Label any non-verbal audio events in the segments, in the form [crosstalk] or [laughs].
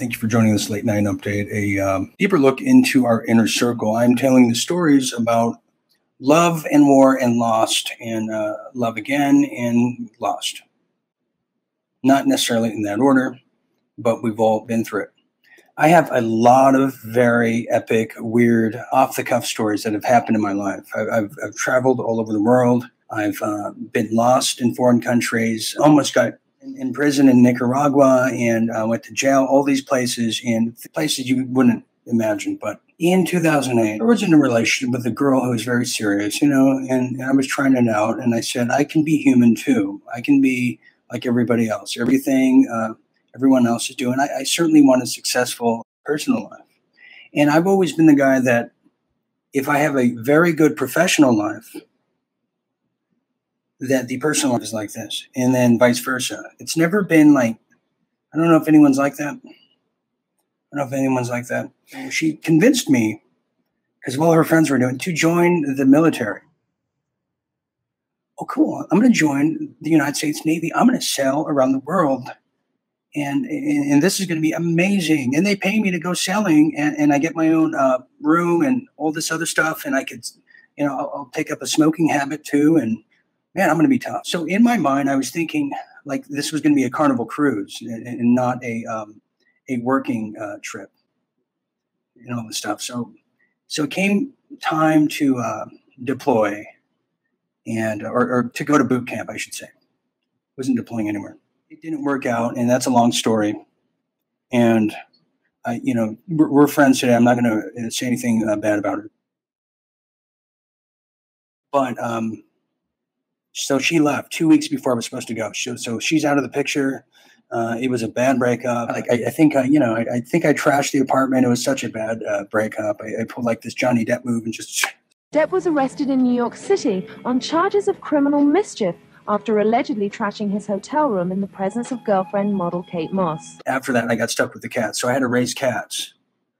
Thank you for joining this late night update, a um, deeper look into our inner circle. I'm telling the stories about love and war and lost, and uh, love again and lost. Not necessarily in that order, but we've all been through it. I have a lot of very epic, weird, off the cuff stories that have happened in my life. I've, I've, I've traveled all over the world. I've uh, been lost in foreign countries, almost got in, in prison in Nicaragua, and uh, went to jail, all these places, and places you wouldn't imagine. But in 2008, I was in a relationship with a girl who was very serious, you know, and, and I was trying it out. And I said, I can be human too. I can be like everybody else. Everything uh, everyone else is doing. I, I certainly want a successful personal life. And I've always been the guy that if I have a very good professional life, that the personal life is like this, and then vice versa. It's never been like, I don't know if anyone's like that. I don't know if anyone's like that. She convinced me, because of all her friends were doing, to join the military. Oh, cool. I'm going to join the United States Navy. I'm going to sail around the world. And, and, and this is going to be amazing. And they pay me to go sailing, and, and I get my own uh, room and all this other stuff. And I could, you know, I'll, I'll take up a smoking habit too. And man, I'm going to be tough. So in my mind, I was thinking like this was going to be a carnival cruise and, and not a um, a working uh, trip and all this stuff. So so it came time to uh, deploy and or, or, to go to boot camp, I should say. Wasn't deploying anywhere. It didn't work out, and that's a long story. And I, you know, we're, we're friends today. I'm not going to say anything uh, bad about it. But um, so she left two weeks before I was supposed to go. So, so she's out of the picture. Uh, it was a bad breakup. Like I, I think I, you know, I, I, think I trashed the apartment. It was such a bad uh, breakup. I, I, pulled like this Johnny Depp move and just. [laughs] Depp was arrested in New York City on charges of criminal mischief after allegedly trashing his hotel room in the presence of girlfriend model Kate Moss. After that, I got stuck with the cats, so I had to raise cats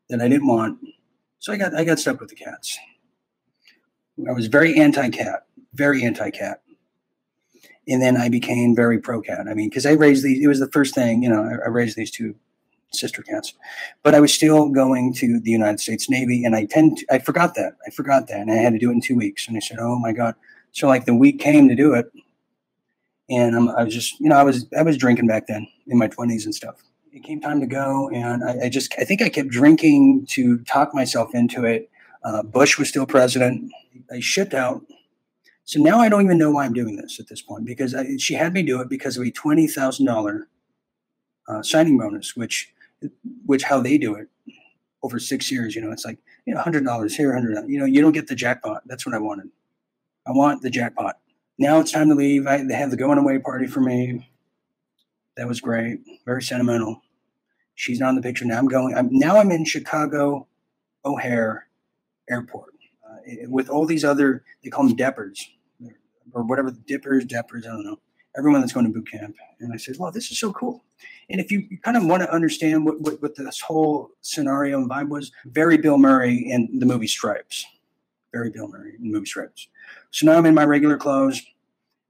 that I didn't want. So I got I got stuck with the cats. I was very anti-cat, very anti-cat and then I became very pro cat. I mean, because I raised these, it was the first thing, you know, I, I, raised these two sister cats, but I was still going to the United States Navy, and I tend, to, I forgot that, I forgot that, and I had to do it in two weeks, and I said, oh my god. So like the week came to do it, and I'm, I was just, you know, I was I was drinking back then in my twenties and stuff. It came time to go, and I, I, just, I think I kept drinking to talk myself into it. Uh, Bush was still president. I shipped out so now I don't even know why I'm doing this at this point because I, she had me do it because of a twenty thousand uh, signing bonus, which which how they do it over six years. You know, it's like you know hundred dollars here, hundred. You know, you don't get the jackpot. That's what I wanted. I want the jackpot. Now it's time to leave. I, they have the going away party for me. That was great. Very sentimental. She's not in the picture now. I'm going. I'm now. I'm in Chicago O'Hare Airport with all these other. They call them Deppers or whatever dippers, deppers, I don't know, everyone that's going to boot camp. And I said, well, this is so cool. And if you kind of want to understand what, what, what this whole scenario and vibe was, very Bill Murray in the movie Stripes. Very Bill Murray in the movie Stripes. So now I'm in my regular clothes.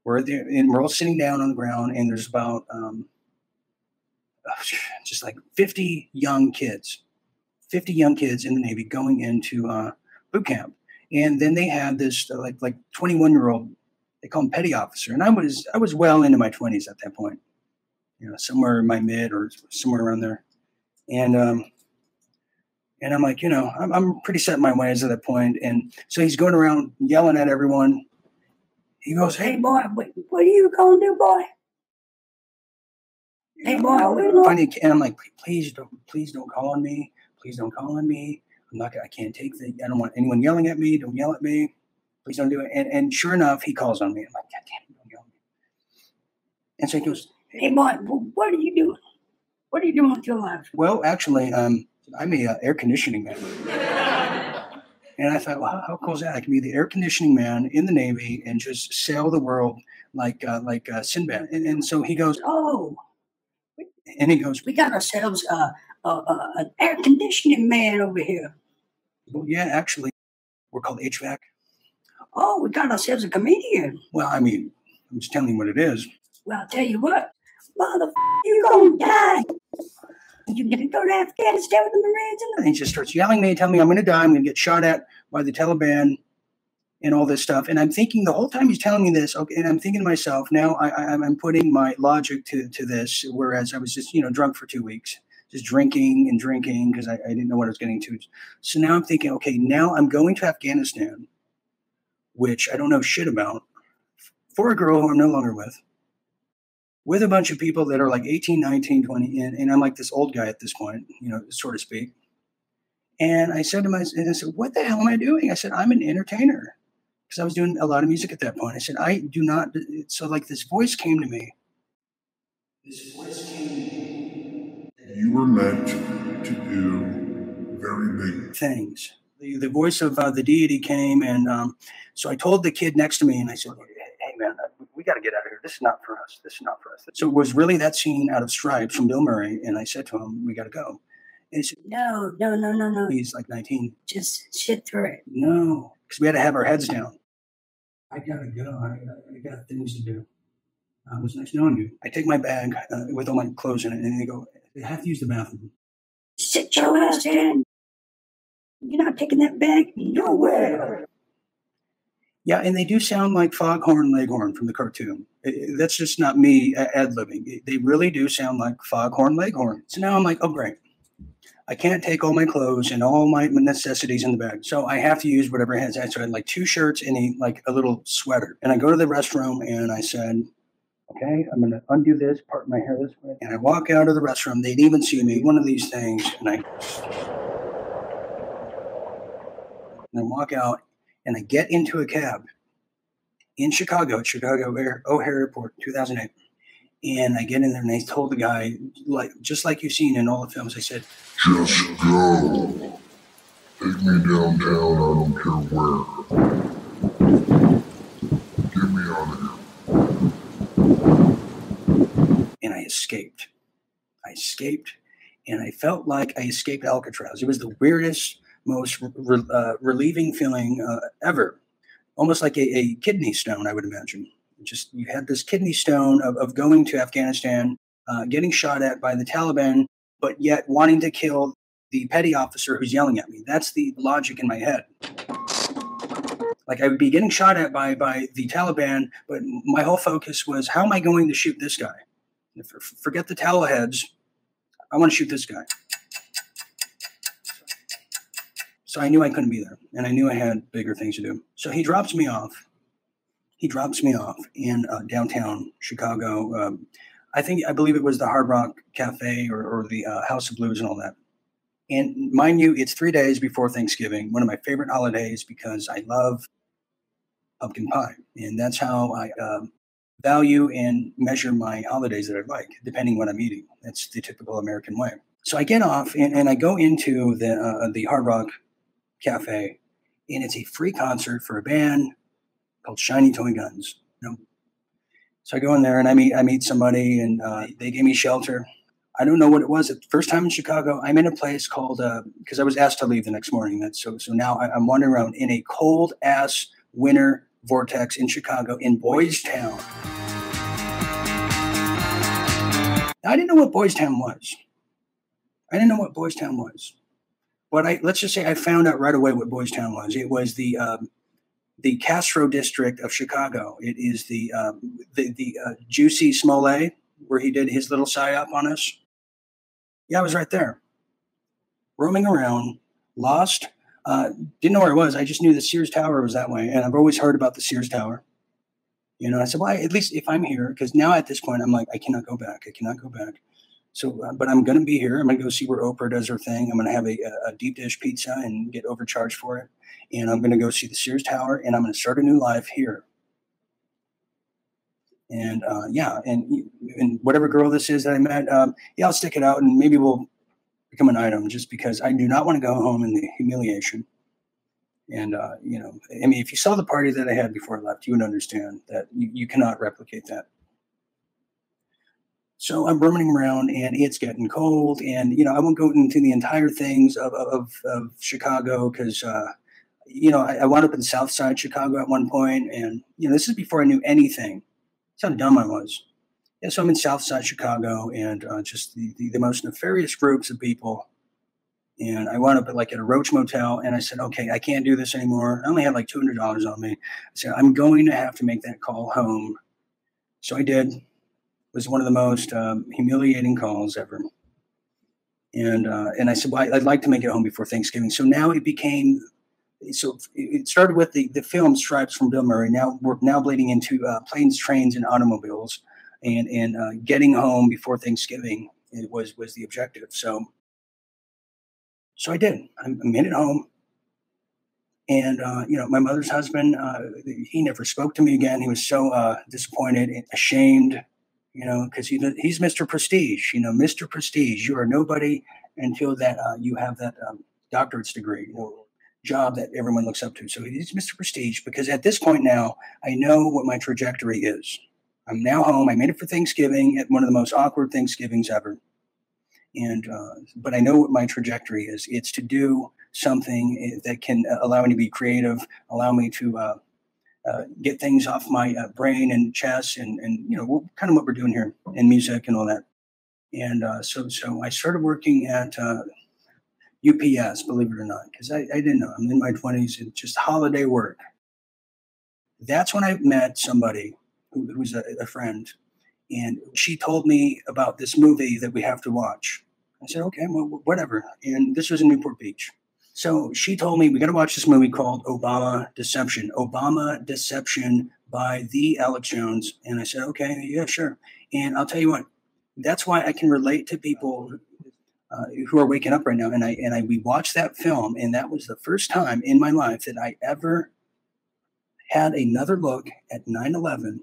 We're there, and we're all sitting down on the ground, and there's about um, [sighs] just like 50 young kids, 50 young kids in the Navy going into uh, boot camp. And then they had this uh, like like 21 year old they call him petty officer, and I was I was well into my twenties at that point, you know, somewhere in my mid or somewhere around there, and um, and I'm like, you know, I'm, I'm pretty set in my ways at that point, and so he's going around yelling at everyone. He goes, "Hey boy, what, what are you gonna do, boy?" Hey boy, and I'm like, please don't, please don't call on me. Please don't call on me. I'm not. I can't take the. I don't want anyone yelling at me. Don't yell at me. Please don't do it. And, and sure enough, he calls on me. I'm like, God damn it, don't yell at me. And so he goes, Hey, boy, what are you doing? What are you doing with your life? Well, actually, um, I'm a uh, air conditioning man. and I thought, well, how cool is that? I can be the air conditioning man in the Navy and just sail the world like uh, like uh, Sinbad. And, and so he goes, oh. And he goes, we got ourselves uh, an air conditioning man over here. Well, yeah, actually, we're called HVAC oh, we got ourselves a comedian. Well, I mean, I'm just telling you what it is. Well, I'll tell you what, mother, you're gonna die. You're to go to Afghanistan with the Marines. And he just starts yelling at me, telling me I'm to die, I'm to get shot at by the Taliban and all this stuff. And I'm thinking the whole time he's telling me this, okay, and I'm thinking to myself, now I, I, I'm putting my logic to, to this, whereas I was just, you know, drunk for two weeks, just drinking and drinking because I, I didn't know what I was getting to. So now I'm thinking, okay, now I'm going to Afghanistan, which I don't know shit about, for a girl who I'm no longer with, with a bunch of people that are like 18, 19, 20, and, and I'm like this old guy at this point, you know, so to speak. And I said to myself, and I said, what the hell am I doing? I said, I'm an entertainer because I was doing a lot of music at that point. I said, I do not. So, like, this voice came to me. This voice came to me. You were meant to do very big things. The, the voice of uh, the deity came, and um, so I told the kid next to me, and I said, "Hey, man, we got to get out of here. This is not for us. This is not for us." So it was really that scene out of Stripes from Bill Murray, and I said to him, "We got to go." And he said, No, no, no, no, no. "He's like 19." Just shit through it. No, because we had to have our heads down. I gotta go. I, I got things to do. Uh, it was nice knowing you. I take my bag uh, with all my clothes in it, and they go, "I have to use the bathroom." Sit your ass down. You're not taking that bag nowhere. Yeah, and they do sound like Foghorn Leghorn from the cartoon. That's just not me ad libbing. They really do sound like Foghorn Leghorn. So now I'm like, oh, great. I can't take all my clothes and all my necessities in the bag. So I have to use whatever has. So I had like two shirts and a, like a little sweater. And I go to the restroom and I said, okay, I'm going to undo this, part my hair this way. And I walk out of the restroom. They'd even see me, one of these things. And I, and I walk out and I get into a cab in Chicago, at Chicago O'Hare Airport, 2008. And I get in there and I told the guy, like just like you've seen in all the films, I said, Just go. Take me downtown, I don't care where. Get me out of here. and I escaped. I escaped, and I felt like I escaped Alcatraz. It was the weirdest, most re- uh, relieving feeling uh, ever. Almost like a, a kidney stone, I would imagine. Just you had this kidney stone of, of going to Afghanistan, uh, getting shot at by the Taliban, but yet wanting to kill the petty officer who's yelling at me. That's the logic in my head. Like I would be getting shot at by by the Taliban, but my whole focus was how am I going to shoot this guy? Forget the towel heads. I want to shoot this guy. So I knew I couldn't be there, and I knew I had bigger things to do. So he drops me off. He drops me off in uh, downtown Chicago. Um, I think I believe it was the Hard Rock Cafe or, or the uh, House of Blues and all that. And mind you, it's three days before Thanksgiving, one of my favorite holidays because I love pumpkin pie, and that's how I um, value and measure my holidays that I'd like, depending what I'm eating. That's the typical American way. So I get off and, and I go into the uh, the Hard Rock Cafe, and it's a free concert for a band called Shiny Toy Guns. You know? So I go in there and I meet I meet somebody, and uh, they gave me shelter. I don't know what it was. The first time in Chicago, I'm in a place called because I was asked to leave the next morning. That's so so now I, I'm wandering around in a cold ass winter vortex in Chicago in Boys Town. I didn't know what Boys Town was. I didn't know what Boys Town was. But I let's just say I found out right away what Boys Town was. It was the um, the Castro district of Chicago. It is the um, the, the uh, Juicy Smollett where he did his little psyop on us. Yeah, I was right there, roaming around, lost. Uh, didn't know where it was. I just knew the Sears Tower was that way, and I've always heard about the Sears Tower. You know, I said, well, at least if I'm here, because now at this point, I'm like, I cannot go back. I cannot go back. So, uh, but I'm going to be here. I'm going to go see where Oprah does her thing. I'm going to have a, a deep dish pizza and get overcharged for it. And I'm going to go see the Sears Tower, and I'm going to start a new life here. And uh, yeah, and and whatever girl this is that I met, um, yeah, I'll stick it out, and maybe we'll become an item. Just because I do not want to go home in the humiliation. And uh, you know, I mean, if you saw the party that I had before I left, you would understand that you, you cannot replicate that. So I'm roaming around, and it's getting cold, and you know, I won't go into the entire things of of, of Chicago because. Uh, you know, I, I wound up in South Side Chicago at one point, and you know, this is before I knew anything. That's how dumb I was. Yeah, so I'm in South Side Chicago, and uh, just the, the, the most nefarious groups of people. And I wound up at like at a Roach Motel, and I said, "Okay, I can't do this anymore." I only had like two hundred dollars on me. I said, "I'm going to have to make that call home." So I did. It was one of the most um, humiliating calls ever. And uh, and I said, "Well, I'd like to make it home before Thanksgiving." So now it became so it started with the, the film Stripes from Bill Murray. Now we're now bleeding into uh, planes, trains, and automobiles, and and uh, getting home before Thanksgiving it was was the objective. So so I did. I made it home, and uh, you know my mother's husband. Uh, he never spoke to me again. He was so uh, disappointed, and ashamed, you know, because he, he's Mr. Prestige. You know, Mr. Prestige. You are nobody until that uh, you have that um, doctorate's degree. You know, job that everyone looks up to. So he's Mr. Prestige because at this point now, I know what my trajectory is. I'm now home. I made it for Thanksgiving at one of the most awkward Thanksgivings ever. And, uh, but I know what my trajectory is. It's to do something eh, that can uh, allow me to be creative, allow me to uh, uh, get things off my uh, brain and chest, and, and you know, kind of what we're doing here in music and all that. And uh, so, so I started working at UPS, believe it or not, because I, I didn't know. I'm in my 20s and just holiday work. That's when I met somebody who, who was a, a friend, and she told me about this movie that we have to watch. I said, okay, well, whatever. And this was in Newport Beach. So she told me we got to watch this movie called Obama Deception. Obama Deception by the Alex Jones. And I said, okay, yeah, sure. And I'll tell you what, that's why I can relate to people uh, who are waking up right now. And I and I we watched that film, and that was the first time in my life that I ever had another look at 9/11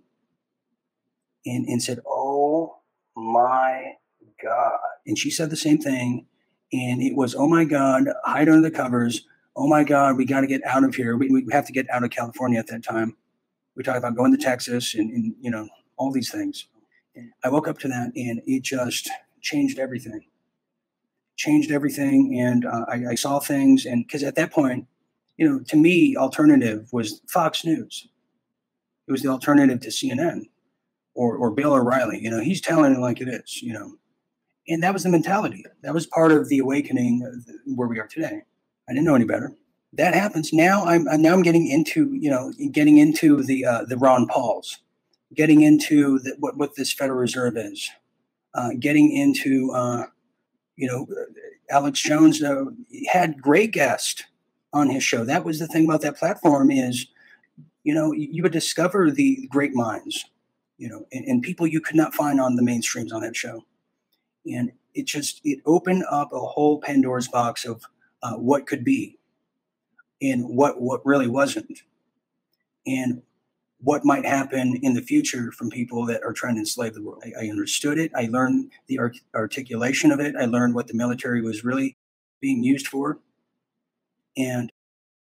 and and said, "Oh my God!" And she said the same thing, and it was, "Oh my God, hide under the covers." Oh my God, we got to get out of here. We, we have to get out of California at that time. We talked about going to Texas and, and you know all these things. I woke up to that, and it just changed everything changed everything. And uh, I, I saw things, and because at that point, you know, to me, alternative was Fox News. It was the alternative to CNN or, or Bill O'Reilly. You know, he's telling it like it is, you know. And that was the mentality. That was part of the awakening where we are today. I didn't know any better. That happens now. I'm now I'm getting into you know getting into the uh, the Ron Pauls, getting into the, what what this Federal Reserve is, uh, getting into uh, you know, Alex Jones uh, had great guests on his show. That was the thing about that platform is, you know, you would discover the great minds, you know, and, and people you could not find on the mainstreams on that show. And it just it opened up a whole Pandora's box of uh, what could be and what what really wasn't. And what might happen in the future from people that are trying to enslave the world. I, I understood it. I learned the art- articulation of it. I learned what the military was really being used for, and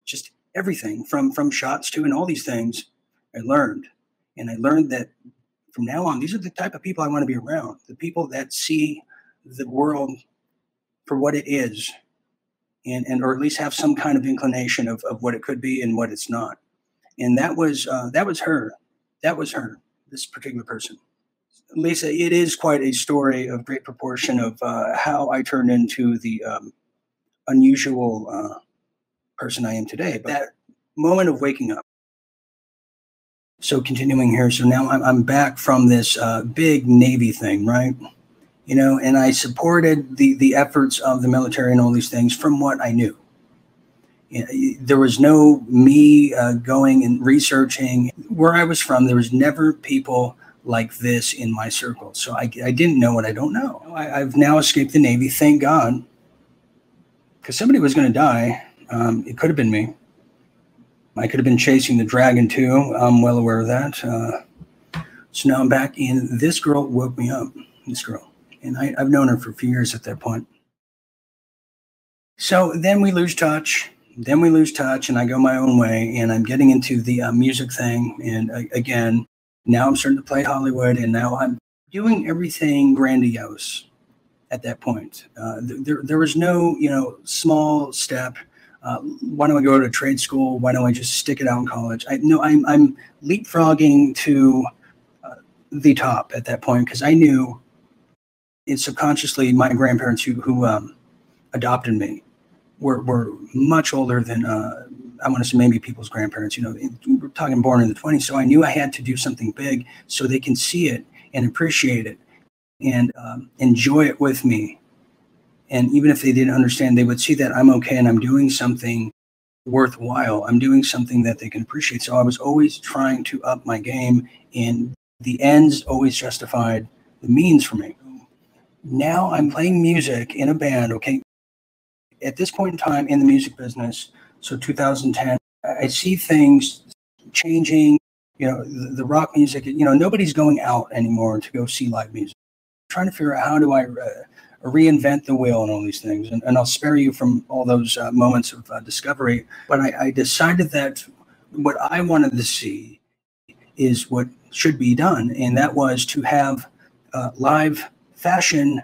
just everything from from shots to and all these things. I learned, and I learned that from now on, these are the type of people I want to be around. The people that see the world for what it is, and and or at least have some kind of inclination of, of what it could be and what it's not and that was uh, that was her. That was her. This particular person. Lisa, it is quite a story of great proportion of uh, how I turned into the um, unusual uh, person I am today. But that moment of waking up. So continuing here, so now I'm, I'm back from this uh, big Navy thing, right? You know, and I supported the the efforts of the military and all these things from what I knew there was no me uh, going and researching where I was from. There was never people like this in my circle. So I, I didn't know what I don't know. I, have now escaped the Navy, thank God, because somebody was going to die. Um, it could have been me. I could have been chasing the dragon too. I'm well aware of that. Uh, so now I'm back, and this girl woke me up. This girl, and I, I've known her for a few years at that point. So then we lose touch then we lose touch and I go my own way and I'm getting into the uh, music thing. And uh, again, now I'm starting to play Hollywood and now I'm doing everything grandiose at that point. Uh, there, there was no, you know, small step. Uh, why don't I go to trade school? Why don't I just stick it out in college? I no, I'm, I'm leapfrogging to uh, the top at that point because I knew subconsciously my grandparents who who um, adopted me were were much older than uh, I want to say maybe people's grandparents. You know, we're talking born in the 20s, so I knew I had to do something big so they can see it and appreciate it and um, enjoy it with me. And even if they didn't understand, they would see that I'm okay and I'm doing something worthwhile. I'm doing something that they can appreciate. So I was always trying to up my game, and the ends always justified the means for me. Now I'm playing music in a band, okay? At this point in time in the music business, so 2010, I see things changing. You know, the, the rock music, you know, nobody's going out anymore to go see live music. I'm trying to figure out how do I uh, reinvent the wheel and all these things. And, and I'll spare you from all those uh, moments of uh, discovery. But I, I decided that what I wanted to see is what should be done. And that was to have uh, live fashion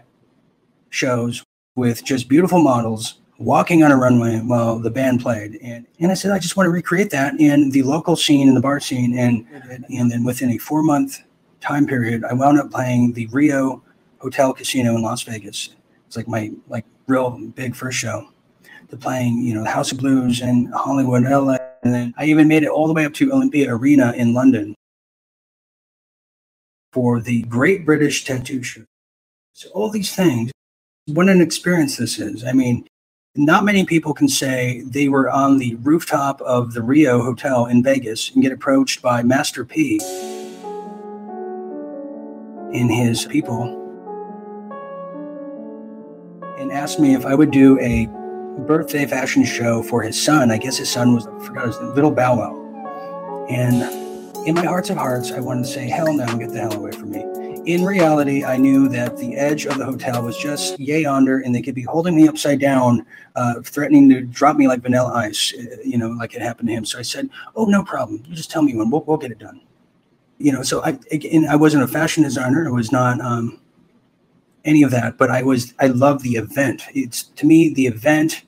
shows with just beautiful models walking on a runway while the band played. And, and I said, I just want to recreate that in the local scene, in the bar scene. And, and then within a four month time period, I wound up playing the Rio Hotel Casino in Las Vegas. It's like my like real big first show. To playing, you know, the House of Blues in Hollywood, LA, and then I even made it all the way up to Olympia Arena in London for the Great British Tattoo Show. So all these things, what an experience this is. I mean, not many people can say they were on the rooftop of the Rio Hotel in Vegas and get approached by Master P and his people and asked me if I would do a birthday fashion show for his son. I guess his son was, I forgot his little Bow Wow. And in my hearts of hearts, I wanted to say, hell no, get the hell away from me. In reality, I knew that the edge of the hotel was just yay yonder, and they could be holding me upside down, uh, threatening to drop me like vanilla ice, uh, you know, like it happened to him. So I said, "Oh, no problem. You just tell me when. We'll, we'll get it done." You know, so I again, I wasn't a fashion designer. I was not um, any of that, but I was. I love the event. It's to me the event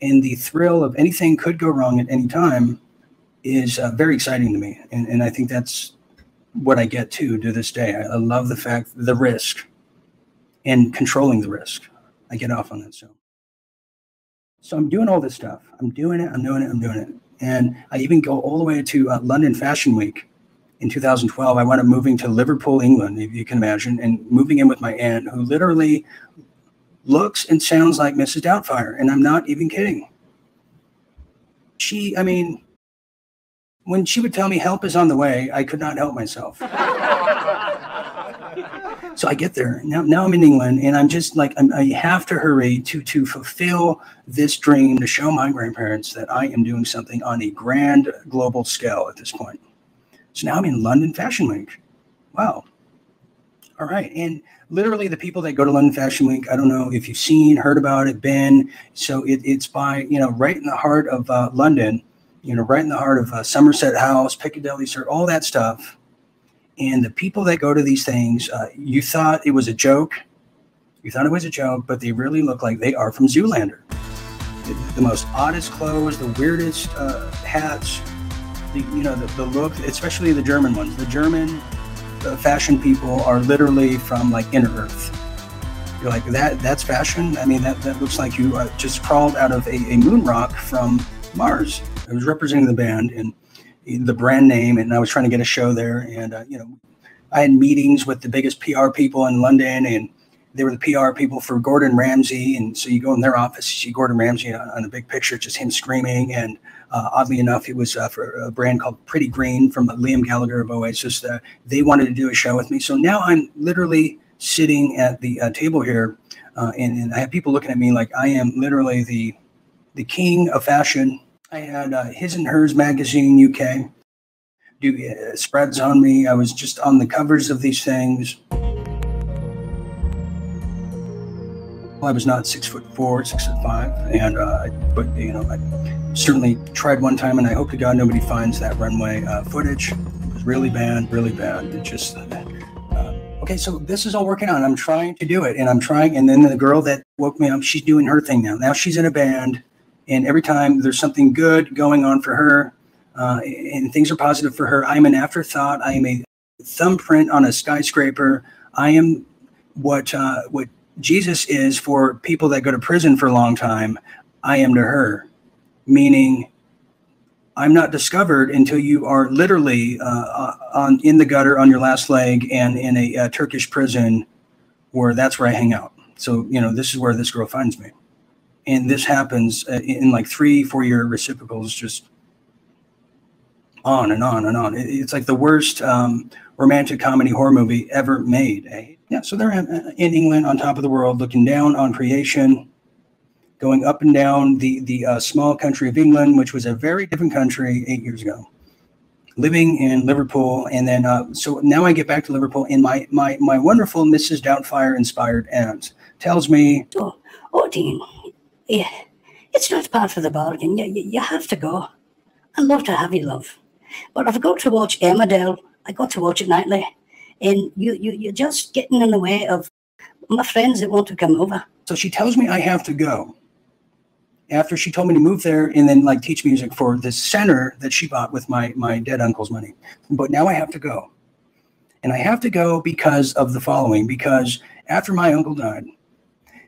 and the thrill of anything could go wrong at any time is uh, very exciting to me, and and I think that's what I get to to this day. I, I love the fact the risk and controlling the risk. I get off on that so. So I'm doing all this stuff. I'm doing it. I'm doing it. I'm doing it. And I even go all the way to uh, London Fashion Week in 2012. I wound up moving to Liverpool, England, if you can imagine, and moving in with my aunt, who literally looks and sounds like Mrs. Doubtfire. And I'm not even kidding. She, I mean, when she would tell me help is on the way, I could not help myself. so I get there now. Now I'm in England, and I'm just like I'm, i have to hurry to to fulfill this dream to show my grandparents that I am doing something on a grand global scale at this point. So now I'm in London Fashion Week. Wow. All right, and literally the people that go to London Fashion Week, I don't know if you've seen, heard about it, been. So it, it's by you know right in the heart of uh, London you know, right in the heart of uh, Somerset House, Piccadilly Circus, all that stuff. And the people that go to these things, uh, you thought it was a joke. You thought it was a joke, but they really look like they are from Zoolander. The, the most oddest clothes, the weirdest uh, hats, the, you know, the, the look, especially the German ones. The German uh, fashion people are literally from like inner earth. You're like, that that's fashion? I mean, that, that looks like you uh, just crawled out of a, a moon rock from Mars. I was representing the band and the brand name, and I was trying to get a show there. And uh, you know, I had meetings with the biggest PR people in London, and they were the PR people for Gordon Ramsay. And so you go in their office, you see Gordon Ramsay on, on a big picture, just him screaming. And uh, oddly enough, it was uh, for a brand called Pretty Green from Liam Gallagher of Oasis. Uh, they wanted to do a show with me. So now I'm literally sitting at the uh, table here, uh, and, and I have people looking at me like I am literally the the king of fashion I had uh, His and Hers magazine UK do spreads on me. I was just on the covers of these things. I was not six foot four, six foot five, and uh, but you know, I certainly tried one time, and I hope to God nobody finds that runway uh, footage. It was really bad, really bad. It just uh, okay. So this is all working out. I'm trying to do it, and I'm trying. And then the girl that woke me up, she's doing her thing now. Now she's in a band and every time there's something good going on for her uh, and things are positive for her, I'm an afterthought. I am a thumbprint on a skyscraper. I am what uh, what Jesus is for people that go to prison for a long time. I am to her, meaning I'm not discovered until you are literally uh, uh on in the gutter on your last leg and in a, a Turkish prison, where that's where I hang out. So you know this is where this girl finds me, and this happens uh, in like three four year reciprocals, just on and on and on. It's like the worst um, romantic comedy horror movie ever made. Eh? Yeah, so they're uh, in England on top of the world, looking down on creation, going up and down the the uh, small country of England, which was a very different country eight years ago. Living in Liverpool, and then uh, so now I get back to Liverpool, and my my my wonderful Mrs. Doubtfire inspired aunt tells me, "Oh, oh, Dean, yeah, it's not part of the bargain. You, you, you have to go. I'd love to have you, love, but I've got to watch Emmerdale. I got to watch it nightly." and you, you you're just getting in the way of my friends that want to come over. So she tells me I have to go. After she told me to move there and then like teach music for this center that she bought with my my dead uncle's money. But now I have to go. And I have to go because of the following because after my uncle died,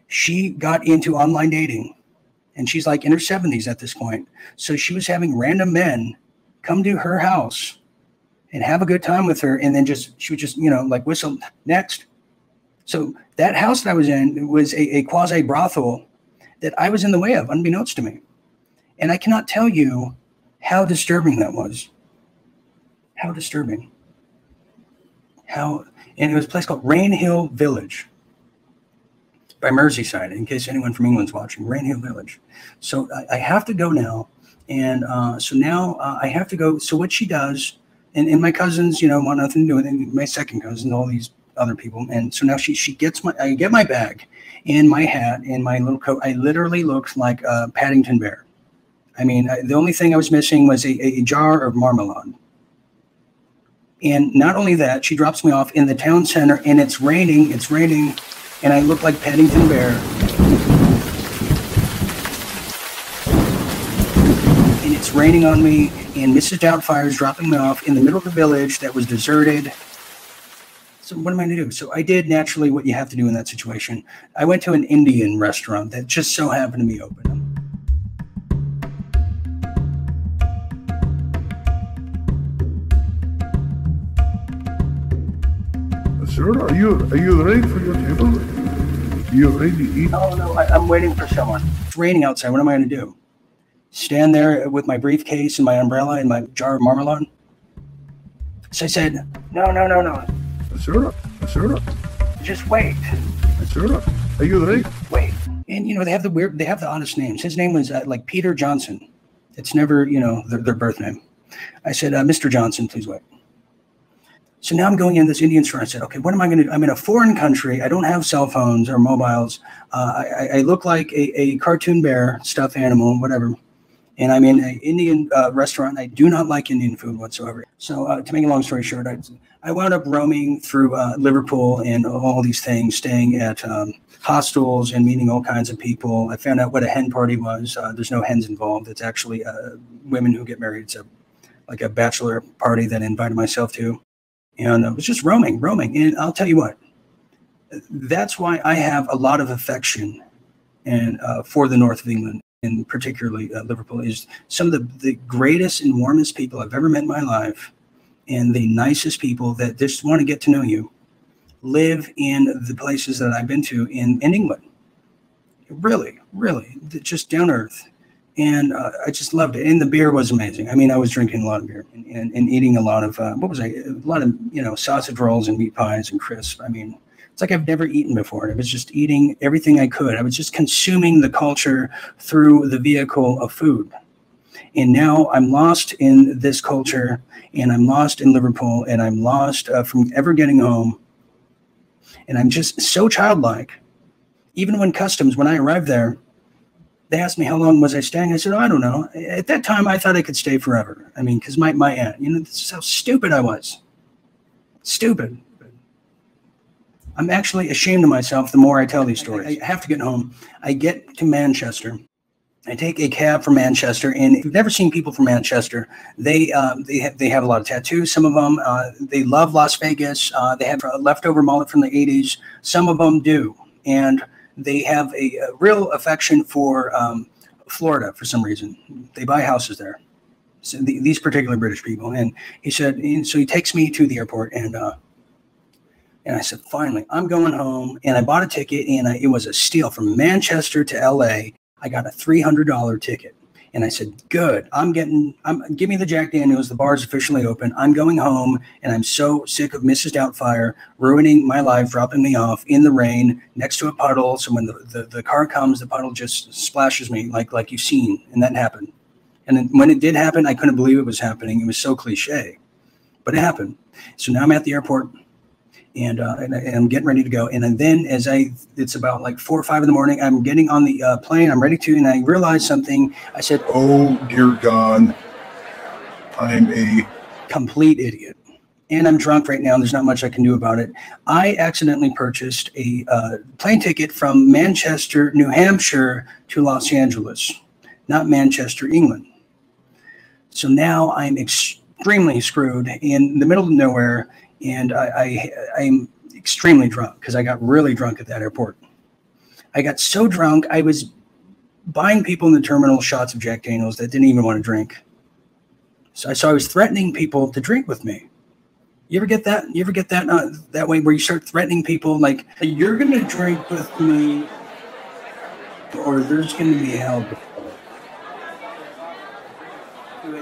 she got into online dating and she's like in her 70s at this point. So she was having random men come to her house and have a good time with her. And then just, she would just, you know, like whistle next. So that house that I was in was a, a quasi brothel that I was in the way of, unbeknownst to me. And I cannot tell you how disturbing that was. How disturbing. How, and it was a place called Rainhill Village by Merseyside, in case anyone from England's watching, Rainhill Village. So I, I have to go now. And uh, so now uh, I have to go. So what she does and, and my cousins, you know, want nothing to do with it. My second cousin, all these other people. And so now she she gets my I get my bag and my hat and my little coat. I literally looked like a Paddington Bear. I mean, I, the only thing I was missing was a, a jar of marmalade. And not only that, she drops me off in the town center and it's raining, it's raining, and I look like Paddington Bear. And it's raining on me and Mrs. Doubtfire is dropping me off in the middle of the village that was deserted. So what am I going to do? So I did naturally what you have to do in that situation. I went to an Indian restaurant that just so happened to be open. Sir, are you are you ready for your table? You ready to eat? Oh no, I, I'm waiting for someone. It's raining outside. What am I going to do? stand there with my briefcase and my umbrella and my jar of marmalade. So I said, no, no, no, no. Sir, sir. Just wait. Sir, are you ready? Wait. And you know they have the weird, they have the honest names. His name was uh, like Peter Johnson. It's never, you know, their, their birth name. I said, uh, Mr. Johnson, please wait. So now I'm going in this Indian store. I said, okay, what am I going to do? I'm in a foreign country. I don't have cell phones or mobiles. Uh, I, I, look like a, a cartoon bear, stuffed animal, whatever and I'm in an Indian uh, restaurant. I do not like Indian food whatsoever. So, uh, to make a long story short, I, I wound up roaming through uh, Liverpool and all these things, staying at um, hostels and meeting all kinds of people. I found out what a hen party was. Uh, there's no hens involved. It's actually uh, women who get married. It's a like a bachelor party that I invited myself to, and I was just roaming, roaming. And I'll tell you what, that's why I have a lot of affection and uh, for the north of England and particularly uh, Liverpool, is some of the, the greatest and warmest people I've ever met in my life, and the nicest people that just want to get to know you, live in the places that I've been to in, in England. Really, really, just down earth. And uh, I just loved it. And the beer was amazing. I mean, I was drinking a lot of beer and, and, and eating a lot of, uh, what was I, a lot of, you know, sausage rolls and meat pies and crisps. I mean, it's like I've never eaten before. I was just eating everything I could. I was just consuming the culture through the vehicle of food. And now I'm lost in this culture and I'm lost in Liverpool and I'm lost uh, from ever getting home. And I'm just so childlike. Even when customs, when I arrived there, they asked me how long was I staying. I said, oh, I don't know. At that time, I thought I could stay forever. I mean, because my, my aunt, you know, this is how stupid I was. Stupid. I'm actually ashamed of myself the more I tell these stories. I have to get home. I get to Manchester I take a cab from Manchester, and if you've never seen people from Manchester, they um, they have, they have a lot of tattoos. Some of them uh, they love Las Vegas. Uh, they have a leftover mullet from the '80s. Some of them do, and they have a, a real affection for um, Florida for some reason. They buy houses there. So the, these particular British people, and he said, and so he takes me to the airport, and uh, and I said, finally, I'm going home, and I bought a ticket, and I, it was a steal from Manchester to L.A I got a $300 ticket. And I said, "Good. I'm getting. I'm give me the Jack Daniels. The bar's officially open. I'm going home, and I'm so sick of Mrs. Doubtfire ruining my life, dropping me off in the rain next to a puddle. So when the, the, the car comes, the puddle just splashes me like like you've seen, and that happened. And then when it did happen, I couldn't believe it was happening. It was so cliche, but it happened. So now I'm at the airport and, uh, and, I'm getting ready to go. And then as I, it's about like four or five in the morning, I'm getting on the uh, plane. I'm ready to, and I realized something. I said, "Oh dear God, I'm a complete idiot." And I'm drunk right now, and there's not much I can do about it. I accidentally purchased a uh, plane ticket from Manchester, New Hampshire to Los Angeles, not Manchester, England. So now I'm extremely screwed in the middle of nowhere and I, I am extremely drunk because I got really drunk at that airport. I got so drunk I was buying people in the terminal shots of Jack Daniels that didn't even want to drink. So I saw I was threatening people to drink with me. You ever get that? You ever get that uh, that way where you start threatening people like you're going to drink with me, or there's going to be hell.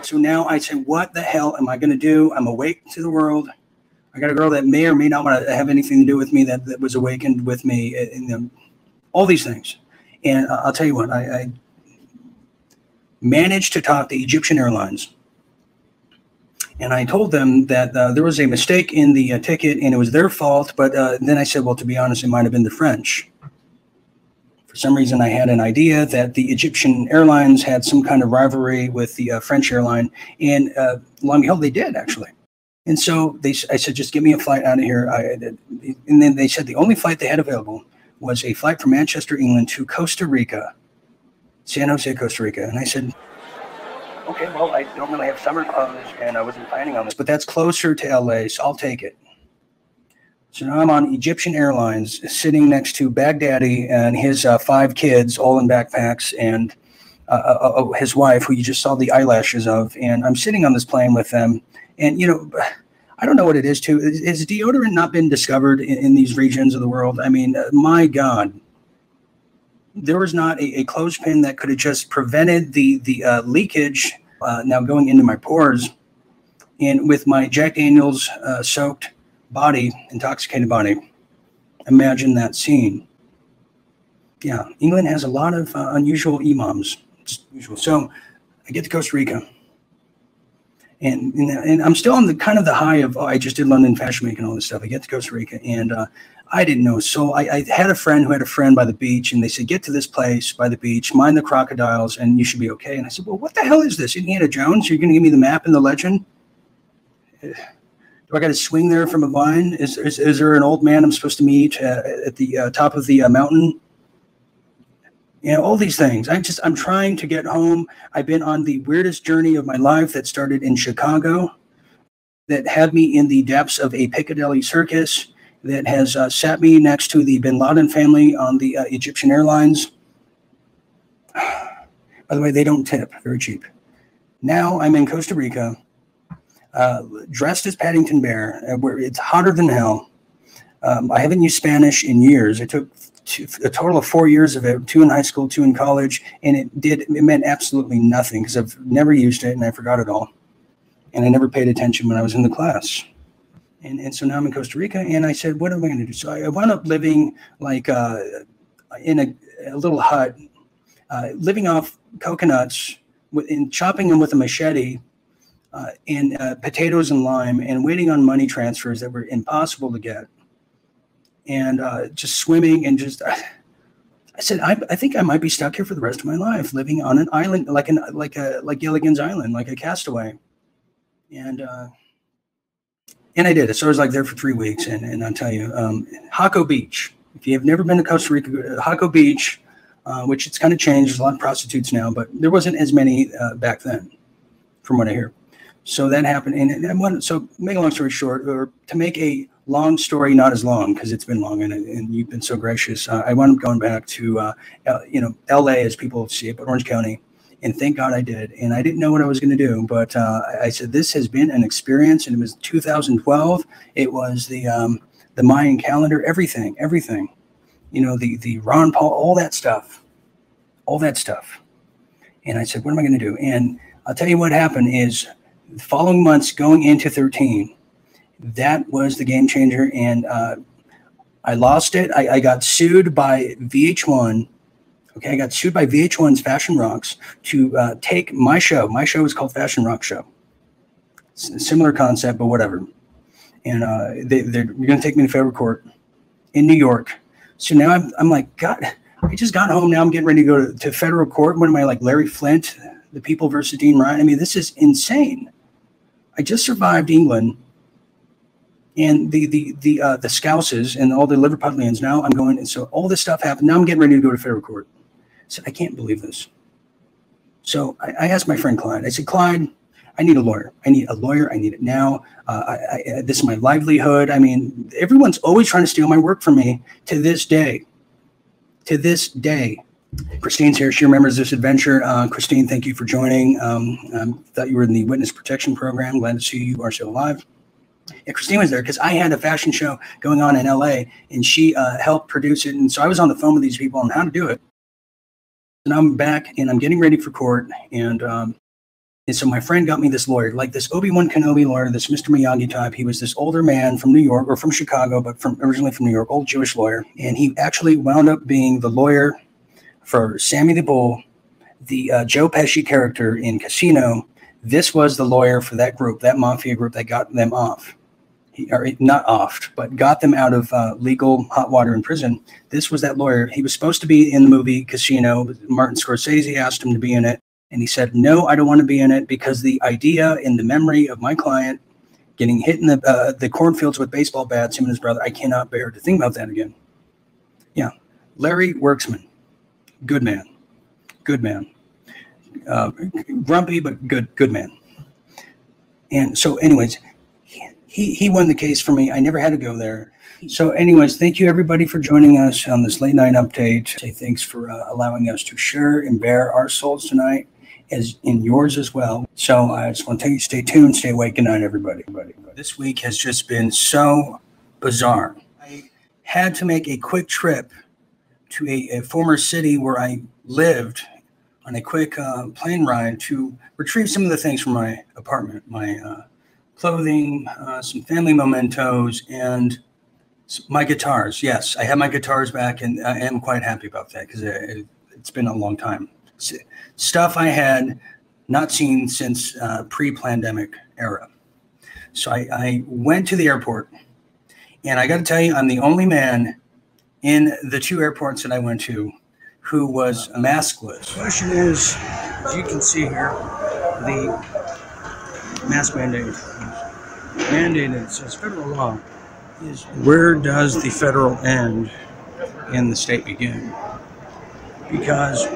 So now I say, what the hell am I going to do? I'm awake to the world. I got a girl that may or may not want to have anything to do with me that, that was awakened with me in them, all these things. And I'll tell you what, I, I managed to talk to Egyptian Airlines. And I told them that uh, there was a mistake in the uh, ticket and it was their fault. But uh, then I said, well, to be honest, it might have been the French. For some reason, I had an idea that the Egyptian Airlines had some kind of rivalry with the uh, French airline. And uh, long and behold, they did actually. And so they, I said, just give me a flight out of here. I, and then they said the only flight they had available was a flight from Manchester, England to Costa Rica, San Jose, Costa Rica. And I said, okay, well, I don't really have summer clothes and I wasn't planning on this, but that's closer to LA, so I'll take it. So now I'm on Egyptian Airlines, sitting next to Baghdadi and his uh, five kids, all in backpacks, and uh, uh, uh his wife, who you just saw the eyelashes of. And I'm sitting on this plane with them and you know, I don't know what it is too. Has deodorant not been discovered in, in these regions of the world? I mean, uh, my God, there was not a, a clothespin that could have just prevented the the uh, leakage uh, now going into my pores. And with my Jack Daniels uh, soaked body, intoxicated body, imagine that scene. Yeah, England has a lot of uh, unusual imams. Usual. So I get to Costa Rica and, and I'm still on the kind of the high of oh, I just did London Fashion Week and all this stuff. I get to Costa Rica and uh, I didn't know. So I, I, had a friend who had a friend by the beach, and they said, "Get to this place by the beach, mind the crocodiles, and you should be okay." And I said, "Well, what the hell is this? Indiana Jones? You're going to give me the map and the legend?" Do I got to swing there from a vine? Is, is, is there an old man I'm supposed to meet uh, at the uh, top of the uh, mountain? You know all these things. I just i'm trying to get home. I've been on the weirdest journey of my life that started in chicago that had me in the depths of a piccadilly circus that has uh, sat me next to the bin laden family on the uh, egyptian airlines. By the way they don't tip. Very cheap. Now i'm in costa rica uh, dressed as paddington bear uh, where it's hotter than hell. Um, i haven't used spanish in years. It took two, a total of four years of it, two in high school, two in college, and it did it meant absolutely nothing because I've never used it and I forgot it all, and I never paid attention when I was in the class. And, and so now I'm in Costa Rica, and I said, what am I going to do? So I wound up living like uh, in a, a, little hut, uh, living off coconuts, and chopping them with a machete, uh, and uh, potatoes and lime, and waiting on money transfers that were impossible to get and uh, just swimming and just. I said, I, I, think I might be stuck here for the rest of my life, living on an island like an like a like Gilligan's Island, like a castaway. And uh, and I did it. So I was like there for three weeks, and and I'll tell you, um, Beach. If you have never been to Costa Rica, Jaco Beach, uh, which it's kind of changed. There's a lot of prostitutes now, but there wasn't as many uh, back then, from what I hear. So that happened, and, and one, so make a long story short, or to make a long story not as long because it's been long and, and you've been so gracious. Uh, I wound up going back to uh, you know L.A. as people see it, but Orange County, and thank God I did. And I didn't know what I was going to do, but uh, I said this has been an experience, and it was 2012. It was the um, the Mayan calendar, everything, everything. You know, the the Ron Paul, all that stuff, all that stuff. And I said, what am I going to do? And I'll tell you what happened is the following months going into 13, that was the game changer. And uh, I lost it. I, I got sued by VH1 Okay, I got sued by VH1's Fashion Rocks to uh, take my show. My show is called Fashion Rock Show. similar concept, but whatever. And uh, they, they're going to take me to federal court in New York. So now I'm, I'm like, God, I just got home. Now I'm getting ready to go to, to federal court. What am I like, Larry Flynt, the people versus Dean Ryan? I mean, this is insane. I just survived England and the the the uh, the Scouses and all the Liverpudlians. Now I'm going, and so all this stuff happened. Now I'm getting ready to go to federal court said, I can't believe this. So I, I, asked my friend Clyde, I said, Clyde, I need a lawyer. I need a lawyer. I need it now. Uh, I, I, this is my livelihood. I mean, everyone's always trying to steal my work from me to this day. To this day. Christine's here. She remembers this adventure. Uh, Christine, thank you for joining. Um, um, thought you were in the witness protection program. Glad to see you are still alive. Yeah, Christine was there because I had a fashion show going on in LA and she uh, helped produce it. And so I was on the phone with these people on how to do it and I'm back and I'm getting ready for court. And um, and so my friend got me this lawyer, like this Obi Wan Kenobi lawyer, this Mr. Miyagi type. He was this older man from New York or from Chicago, but from originally from New York, old Jewish lawyer. And he actually wound up being the lawyer for Sammy the Bull, the uh, Joe Pesci character in Casino. This was the lawyer for that group, that mafia group that got them off or not off, but got them out of uh, legal hot water in prison. This was that lawyer. He was supposed to be in the movie Casino. Martin Scorsese asked him to be in it. And he said, No, I don't want to be in it because the idea in the memory of my client getting hit in the, uh, the cornfields with baseball bats, him and his brother, I cannot bear to think about that again. Yeah. Larry Worksman, good man. Good man. Uh, grumpy, but good, good man. And so, anyways, he he won the case for me. I never had to go there. So, anyways, thank you everybody for joining us on this late night update. Say thanks for uh, allowing us to share and bear our souls tonight, as in yours as well. So, I just want to tell you, stay tuned, stay awake. Good night, everybody. This week has just been so bizarre. I had to make a quick trip to a, a former city where I lived on a quick uh, plane ride to retrieve some of the things from my apartment, my uh, clothing, uh, some family mementos, and my guitars. Yes, I have my guitars back, and I am quite happy about that because it, has been a long time. Stuff I had not seen since uh, pre-pandemic era. So I, I went to the airport, and I got to tell you, I'm the only man in the two airports that I went to who was maskless. The question is, as you can see here, the mask mandate mandated, says federal law, is where does the federal end and the state begin? Because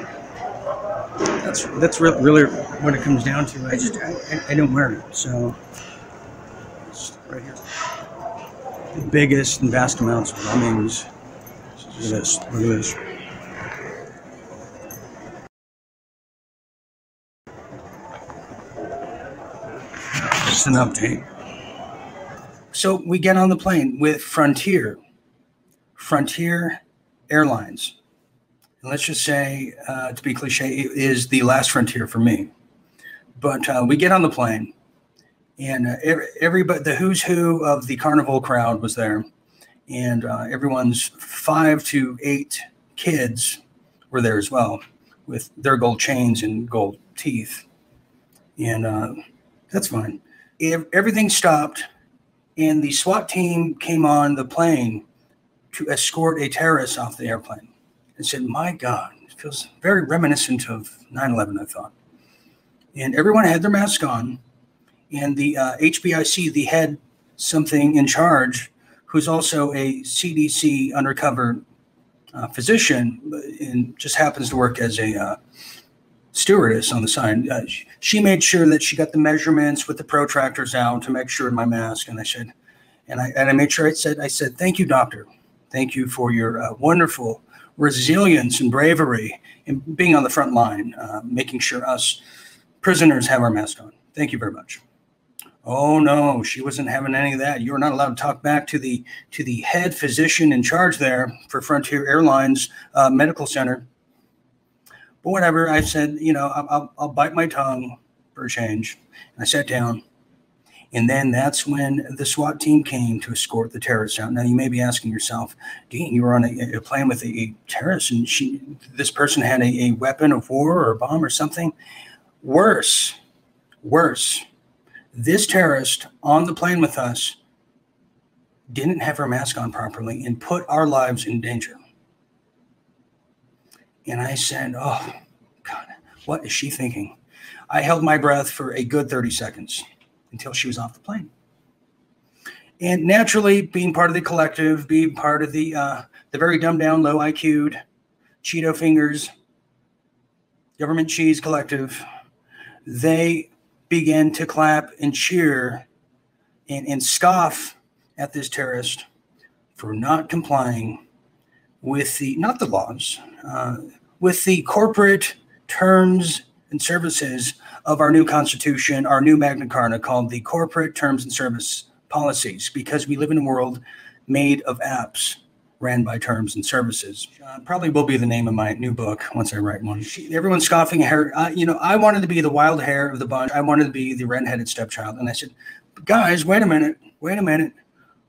that's that's re- really what it comes down to. I just I, I don't wear it, so right here. The biggest and vast amounts of lemmings. Look at this. Look at this. Just an update. So we get on the plane with Frontier, Frontier Airlines. And let's just say, uh, to be cliche, it is the last frontier for me. But uh, we get on the plane, and uh, everybody, the who's who of the carnival crowd was there, and uh, everyone's five to eight kids were there as well, with their gold chains and gold teeth, and uh, that's fine. Everything stopped and the SWAT team came on the plane to escort a terrorist off the airplane. And said, My God, it feels very reminiscent of 9 11, I thought. And everyone had their mask on. And the uh, HBIC, the head something in charge, who's also a CDC undercover uh, physician and just happens to work as a uh, stewardess on the side. Uh, she made sure that she got the measurements with the protractors out to make sure my mask. And I said, and I and I made sure I said, I said, thank you, doctor. Thank you for your uh, wonderful resilience and bravery in being on the front line, uh, making sure us prisoners have our mask on. Thank you very much. Oh no, she wasn't having any of that. You were not allowed to talk back to the to the head physician in charge there for Frontier Airlines uh, Medical Center. But whatever, I said, you know, I'll, I'll bite my tongue for a change. And I sat down, and then that's when the SWAT team came to escort the terrorists out. Now you may be asking yourself, Dean, you were on a, a plane with a, a, terrorist, and she, this person had a, a weapon of war or a bomb or something. Worse, worse this terrorist on the plane with us didn't have her mask on properly and put our lives in danger. And I said, Oh, God, what is she thinking? I held my breath for a good 30 seconds until she was off the plane. And naturally, being part of the collective, being part of the uh, the very dumbed down, low IQ'd, Cheeto fingers, government cheese collective, they began to clap and cheer and, and scoff at this terrorist for not complying with the not the laws uh, with the corporate terms and services of our new constitution our new magna carta called the corporate terms and service policies because we live in a world made of apps ran by terms and services. Uh, probably will be the name of my new book once I write one. She, everyone's scoffing at her. Uh, you know, I wanted to be the wild hair of the bunch. I wanted to be the red-headed stepchild. And I said, guys, wait a minute, wait a minute.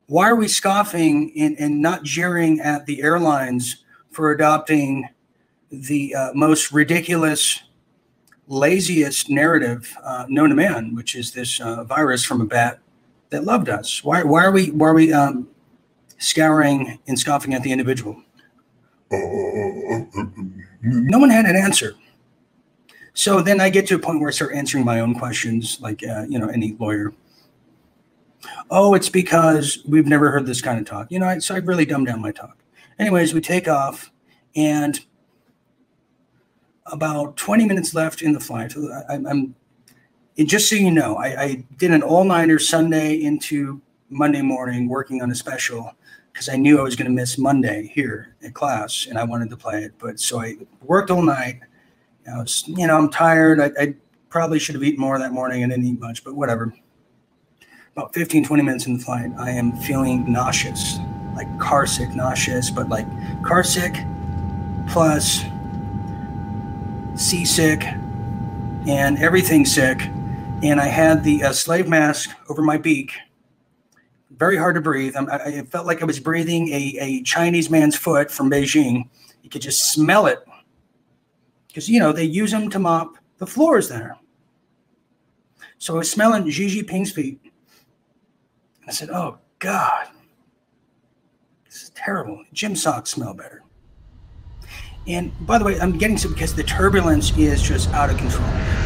Why are we scoffing and, and not jeering at the airlines for adopting the uh, most ridiculous, laziest narrative uh, known to man, which is this uh, virus from a bat that loved us? Why, why are we, why are we um, scouring and scoffing at the individual? No one had an answer. So then I get to a point where I start answering my own questions, like uh, you know any lawyer. Oh, it's because we've never heard this kind of talk. You know, I, so I really dumbed down my talk. Anyways, we take off, and about 20 minutes left in the flight. I, am just so you know, I, I did an all nighter Sunday into Monday morning working on a special because I knew I was going to miss Monday here at class and I wanted to play it. But so I worked all night. I was, you know, I'm tired. I, I probably should have eaten more that morning and didn't eat much, but whatever. About 15, 20 minutes in the flight, I am feeling nauseous, like car sick, nauseous, but like car sick plus seasick and everything sick. And I had the uh, slave mask over my beak very hard to breathe. I, I felt like I was breathing a, a Chinese man's foot from Beijing. You could just smell it because, you know, they use them to mop the floors there. So I was smelling Xi Jinping's feet. I said, oh, God, this is terrible. Gym socks smell better. And by the way, I'm getting some because the turbulence is just out of control.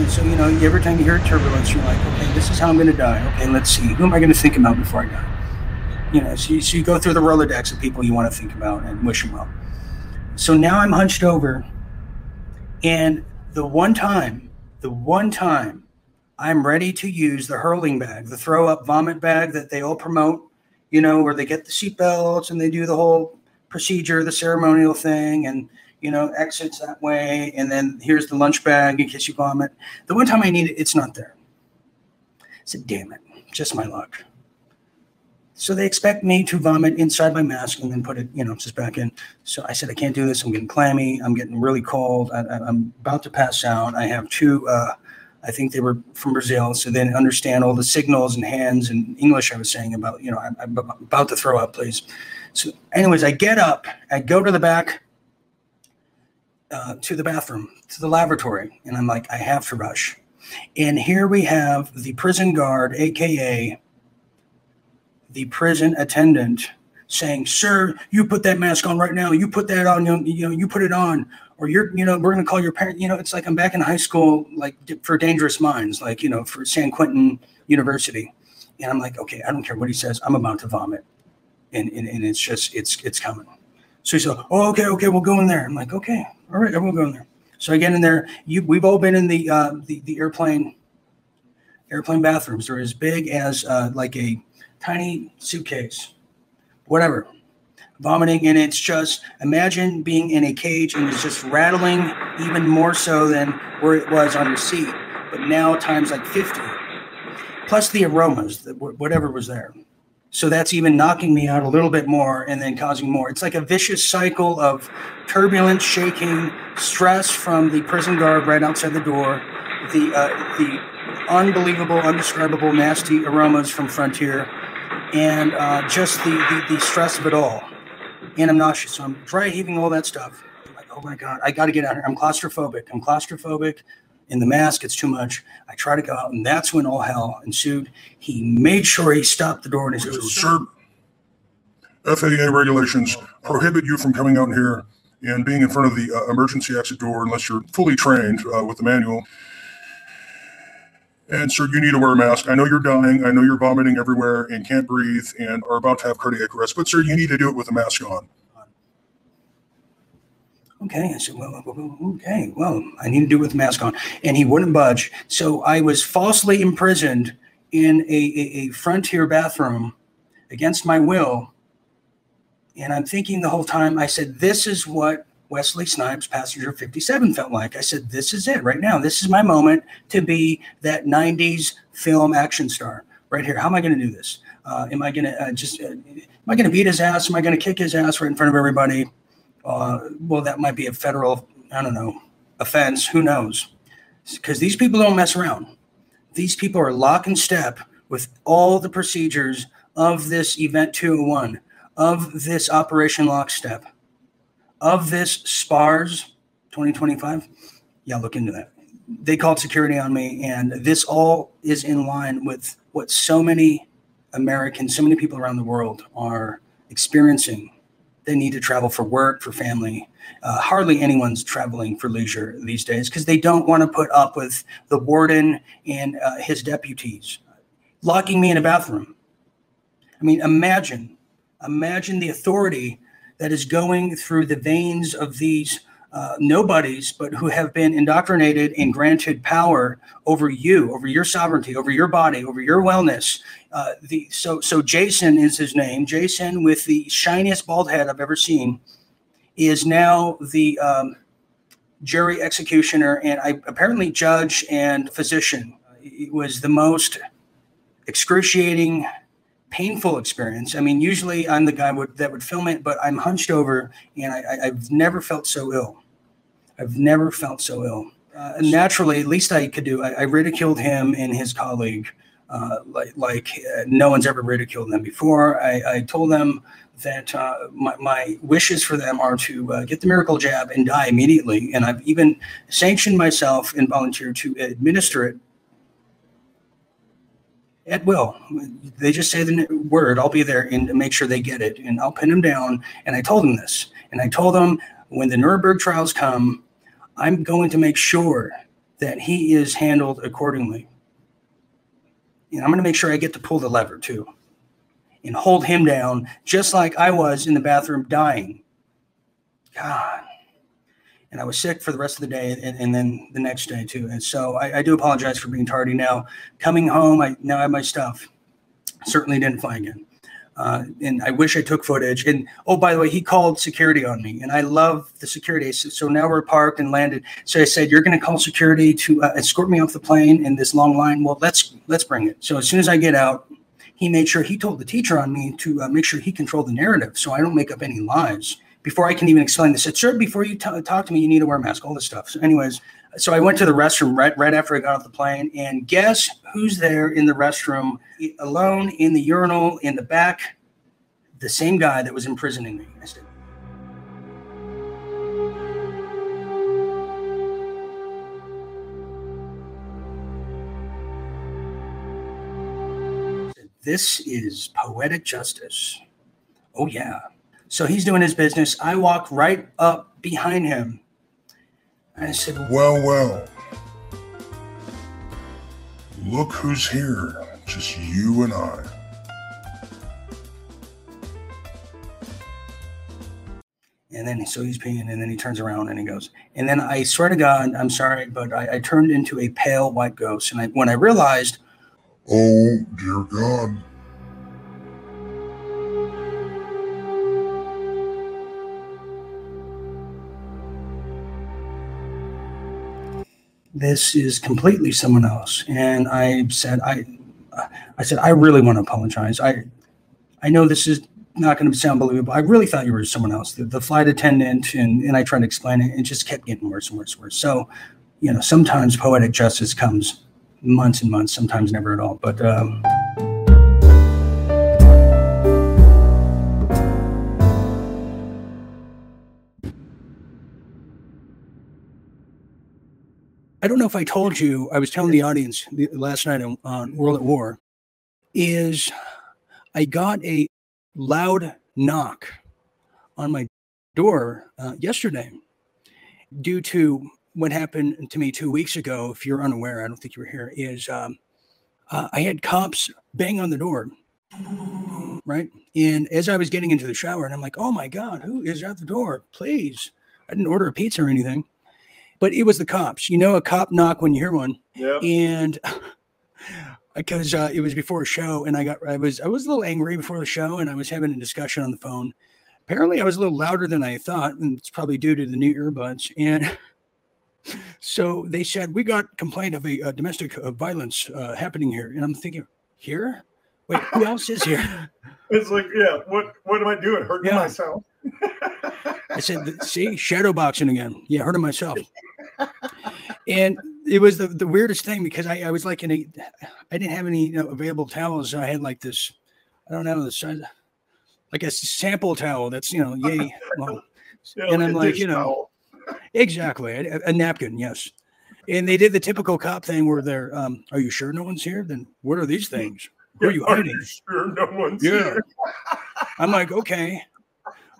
And so, you know, every time you hear turbulence, you're like, okay, this is how I'm going to die. Okay, let's see. Who am I going to think about before I die? You know, so you, so you go through the Rolodex of people you want to think about and wish them well. So now I'm hunched over. And the one time, the one time I'm ready to use the hurling bag, the throw up vomit bag that they all promote, you know, where they get the seatbelts and they do the whole procedure, the ceremonial thing. And, you know, exits that way, and then here's the lunch bag in case you vomit. The one time I need it, it's not there. I said, damn it, just my luck. So they expect me to vomit inside my mask and then put it, you know, just back in. So I said, I can't do this. I'm getting clammy. I'm getting really cold. I, am about to pass out. I have two, uh, I think they were from Brazil. So they understand all the signals and hands and English I was saying about, you know, I'm, I'm about to throw up, please. So, anyways, I get up, I go to the back uh, to the bathroom, to the laboratory. And I'm like, I have to rush. And here we have the prison guard, AKA the prison attendant, saying, Sir, you put that mask on right now. You put that on, you know, you, know, you put it on. Or you're, you know, we're going to call your parent. You know, it's like I'm back in high school, like for dangerous minds, like, you know, for San Quentin University. And I'm like, okay, I don't care what he says. I'm about to vomit. And, and, and it's just, it's, it's coming. So he said, "Oh, okay, okay, we'll go in there." I'm like, "Okay, all right, will go in there." So I get in there. You, we've all been in the uh, the, the airplane airplane bathrooms. They're as big as uh, like a tiny suitcase, whatever. Vomiting, and it's just imagine being in a cage and it's just rattling even more so than where it was on your seat, but now times like 50, plus the aromas, whatever was there. So that's even knocking me out a little bit more and then causing more. It's like a vicious cycle of turbulence, shaking, stress from the prison guard right outside the door, the uh, the unbelievable, undescribable, nasty aromas from Frontier, and uh, just the, the, the stress of it all. And I'm nauseous, so I'm dry heaving all that stuff. Like, oh my god, I got to get out of here. I'm claustrophobic. I'm claustrophobic. In the mask, it's too much. I try to go out, and that's when all hell ensued. He made sure he stopped the door and he said, "Sir, FAA regulations prohibit you from coming out here and being in front of the uh, emergency exit door unless you're fully trained uh, with the manual." And sir, you need to wear a mask. I know you're dying. I know you're vomiting everywhere and can't breathe and are about to have cardiac arrest. But sir, you need to do it with a mask on. Okay, I said, well, okay, well, I need to do it with a mask on, and he wouldn't budge. So I was falsely imprisoned in a, a, a frontier bathroom against my will. And I'm thinking the whole time, I said, this is what Wesley Snipes, passenger 57, felt like. I said, This is it right now. This is my moment to be that 90s film action star right here. How am I going to do this? Uh, am I going to uh, just, uh, am I going to beat his ass? Am I going to kick his ass right in front of everybody? Uh, well, that might be a federal, I don't know, offense. Who knows? Because these people don't mess around. These people are lock and step with all the procedures of this Event 201, of this Operation Lockstep of this SPARS 2025, yeah, look into that. They called security on me, and this all is in line with what so many Americans, so many people around the world are experiencing. They need to travel for work, for family. Uh, hardly anyone's traveling for leisure these days because they don't want to put up with the warden and uh, his deputies locking me in a bathroom. I mean, imagine, imagine the authority that is going through the veins of these uh, nobodies, but who have been indoctrinated and granted power over you, over your sovereignty, over your body, over your wellness. Uh, the so so Jason is his name. Jason, with the shiniest bald head I've ever seen, is now the um, jury executioner and I, apparently judge and physician. It was the most excruciating painful experience. I mean, usually I'm the guy would, that would film it, but I'm hunched over and I, have never felt so ill. I've never felt so ill. Uh, naturally, at least I could do, I, I ridiculed him and his colleague uh, like, like uh, no one's ever ridiculed them before. I, I told them that uh, my, my, wishes for them are to uh, get the miracle jab and die immediately. And I've even sanctioned myself and volunteered to administer it at will. They just say the word. I'll be there and make sure they get it, and I'll pin them down. And I told them this, and I told them when the Nuremberg trials come, I'm going to make sure that he is handled accordingly. And I'm going to make sure I get to pull the lever too, and hold him down just like I was in the bathroom dying. God and I was sick for the rest of the day and, and then the next day too. And so I, I, do apologize for being tardy now. Coming home, I now have my stuff. Certainly didn't fly again. Uh, and I wish I took footage. And oh, by the way, he called security on me, and I love the security. So, so now we're parked and landed. So I said, "You're going to call security to uh, escort me off the plane in this long line." Well, let's let's bring it. So as soon as I get out, he made sure he told the teacher on me to uh, make sure he controlled the narrative, so I don't make up any lies before I can even explain this. Said, sir, before you t- talk to me, you need to wear a mask, all this stuff. So, anyways, so I went to the restroom right right after I got off the plane, and guess who's there in the restroom, alone in the urinal in the back? The same guy that was imprisoning me. I said, This is poetic justice. Oh, yeah. So he's doing his business. I walk right up behind him. I said, Well, well. Look who's here. Just you and I. And then so he's peeing, and then he turns around and he goes. And then I swear to God, I'm sorry, but I, I turned into a pale white ghost. And I, when I realized, Oh, dear God. This is completely someone else, and I said, I, I said, I really want to apologize. I, I know this is not going to sound believable. I really thought you were someone else, the, the flight attendant, and and I tried to explain it, and it just kept getting worse and worse and worse. So, you know, sometimes poetic justice comes months and months, sometimes never at all. But um, I don't know if I told you, I was telling the audience the, last night on, on World at War, is I got a loud knock on my door uh, yesterday due to what happened to me two weeks ago. If you're unaware, I don't think you were here, is um, uh, I had cops bang on the door, right? And as I was getting into the shower, and I'm like, oh my God, who is at the door? Please. I didn't order a pizza or anything but it was the cops. You know, a cop knock when you hear one. Yeah. And [laughs] because uh, it was before a show, and I got I was I was a little angry before the show, and I was having a discussion on the phone. Apparently, I was a little louder than I thought, and it's probably due to the new earbuds. And [laughs] so they said we got complaint of a, a domestic uh, violence uh, happening here, and I'm thinking, here? Wait, who else is here? [laughs] It's like, yeah, what what am I doing? Hurting Yeah. myself? I said, see, shadow boxing again. Yeah, hurting myself. And it was the, the weirdest thing because I, I was like in a, I didn't have any you know, available towels. So I had like this, I don't know, the size, like a sample towel that's, you know, yay long. And I'm like, you know. Exactly. A, a napkin, yes. And they did the typical cop thing where they're, um, are you sure no one's here? Then what are these things? Where are you [laughs] Are you sure no one's Yeah. here? I'm like, okay,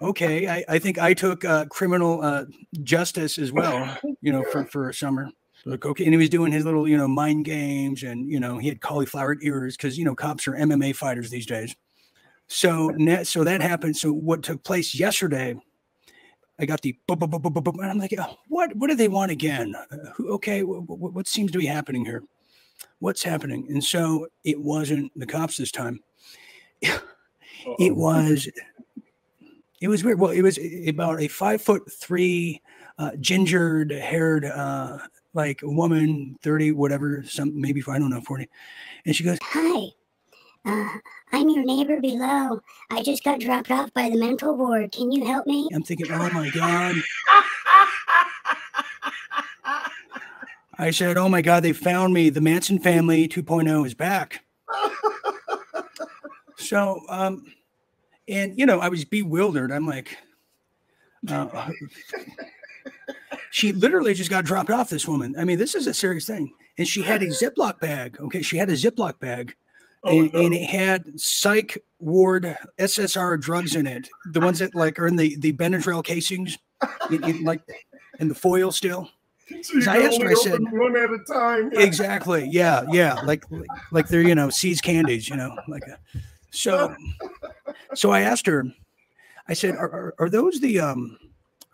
okay. I, I think I took uh, criminal uh, justice as well, [coughs] you know, for, for a summer. Okay. And he was doing his little, you know, mind games and, you know, he had cauliflower ears because, you know, cops are MMA fighters these days. So, net, so that happened. So what took place yesterday, I got the, boop, boop, boop, boop, boop, boop, and I'm like, oh, what, what do they want again? Uh, who- okay. What, what, what seems to be happening here? What's happening? And so it wasn't the cops this time. [laughs] it was it was weird well it was about a five foot three uh, gingered haired uh, like woman 30 whatever some maybe i don't know 40 and she goes Hi. Uh, I'm your neighbor below. I just got dropped off by the mental ward. Can you help me? i'm thinking oh my god [laughs] i said oh my god they found me the manson family 2.0 is back [laughs] so um and you know i was bewildered. I'm like [laughs] uh, she literally just got dropped off this woman. I mean this is a serious thing. And she had a [laughs] ziploc bag okay? She had a ziploc bag Oh, and, no. and it had psych ward ssr drugs in it. The ones that like are in the the benadryl casings in, in, like in the foil still. So I asked her, I said- one at a time. exactly. Yeah yeah. Like like they're you know seeds candies you know like a, so so i asked her i said are, are, are those the um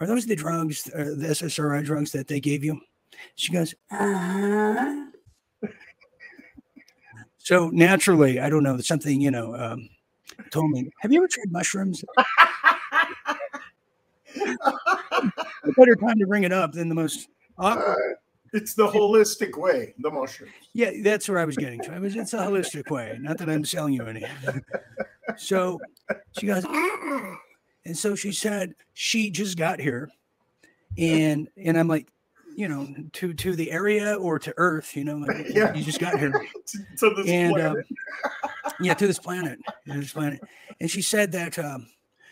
are those the drugs uh, the ssri drugs that they gave you? She goes Uh, so naturally i don't know something you know um told me have you ever tried mushrooms? [laughs] Better time to bring it up than the most awkward It's the holistic way, the mushroom. Yeah, that's where I was getting to. I was it's a holistic way. Not that I'm selling you any. [laughs] so she goes, Ah, and so she said she just got here, and and I'm like, you know, to to the area or to Earth, you know, like, Yeah. you just got here, [laughs] To, to this and um, planet. [laughs] yeah, to this planet, to this planet. And she said that um,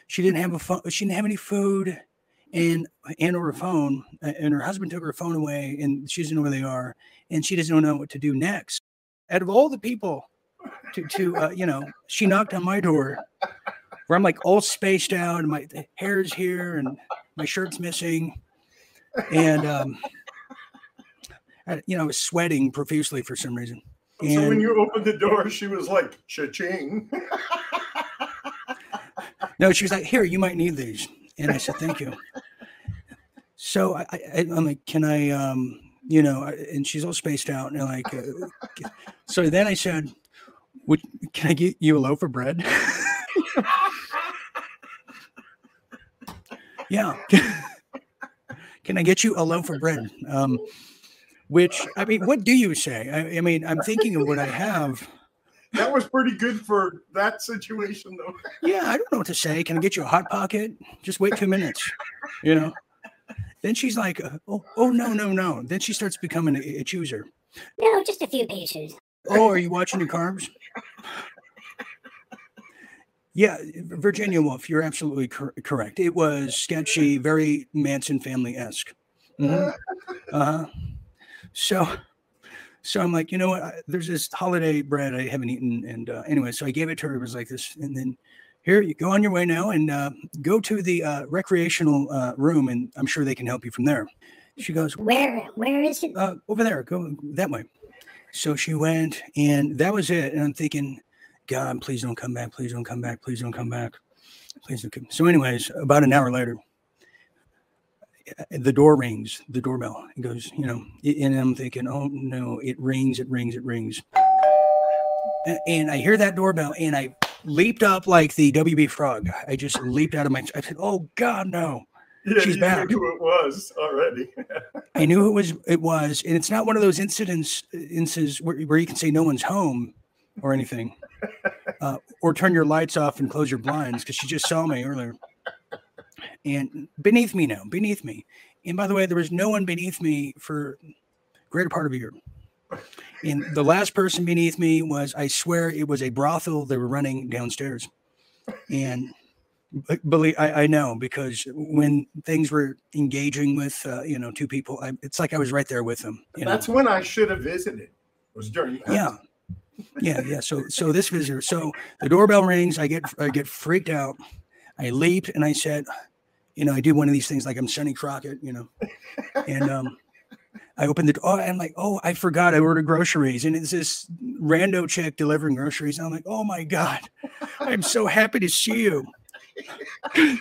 she didn't have a phone, she didn't have any food, and and or a phone, and her husband took her phone away, and she doesn't know where they are, and she doesn't know what to do next. Out of all the people, to to uh, you know, she knocked on my door, where I'm like all spaced out, and my hair's here, and my shirt's missing, and um, I, you know, I was sweating profusely for some reason. so when you opened the door, she was like, cha-ching. [laughs] No, she was like, "Here, you might need these." And I said, thank you. So I, I'm like, can I, um, you know, and she's all spaced out and like, uh, so then I said, would, can I get you a loaf of bread? yeah. can I get you a loaf of bread? Um, which, I mean, what do you say? I, I mean, I'm thinking of what I have. That was pretty good for that situation, though. Yeah, I don't know what to say. Can I get you a hot pocket? Just wait two minutes, you know. Then she's like, uh, "Oh, oh no, no, no." Then she starts becoming a, a chooser. No, just a few pieces. Oh, are you watching your carbs? Yeah, Virginia Woolf, you're absolutely cor- correct. It was sketchy, very Manson family esque. Uh huh. So, so I'm like, you know what? I, there's this holiday bread I haven't eaten, and uh, anyway, so I gave it to her. It was like this, and then here you go on your way now, and uh, go to the uh, recreational uh, room, and I'm sure they can help you from there. She goes, Where where is it? uh, over there, go that way. So she went, and that was it. And I'm thinking, God, please don't come back. Please don't come back. Please don't come back. Please don't come. So, anyways, about an hour later, the door rings, the doorbell. It goes, you know, and I'm thinking, oh no, it rings, it rings, it rings. And I hear that doorbell, and I leaped up like the WB frog. I just leaped out of my. I said, "Oh God, no!" Yeah, She's back. knew who it was already. [laughs] I knew it was it was, and it's not one of those incidents instances where, where you can say no one's home or anything, uh, or turn your lights off and close your blinds because she just saw me earlier. And beneath me now, beneath me, and by the way, there was no one beneath me for greater part of a year. And the last person beneath me was, I swear, it was a brothel they were running downstairs, and believe I, I know because when things were engaging with uh, you know two people I, it's like i was right there with them you know? That's when I should have visited. Was during yeah yeah yeah so so this visitor so the doorbell rings i get i get freaked out i leap and i said you know i do one of these things like i'm sonny crockett you know and um [laughs] I opened the door and I'm like, oh, I forgot I ordered groceries. And it's this rando chick delivering groceries. And I'm like, oh my God, I'm so happy to see you.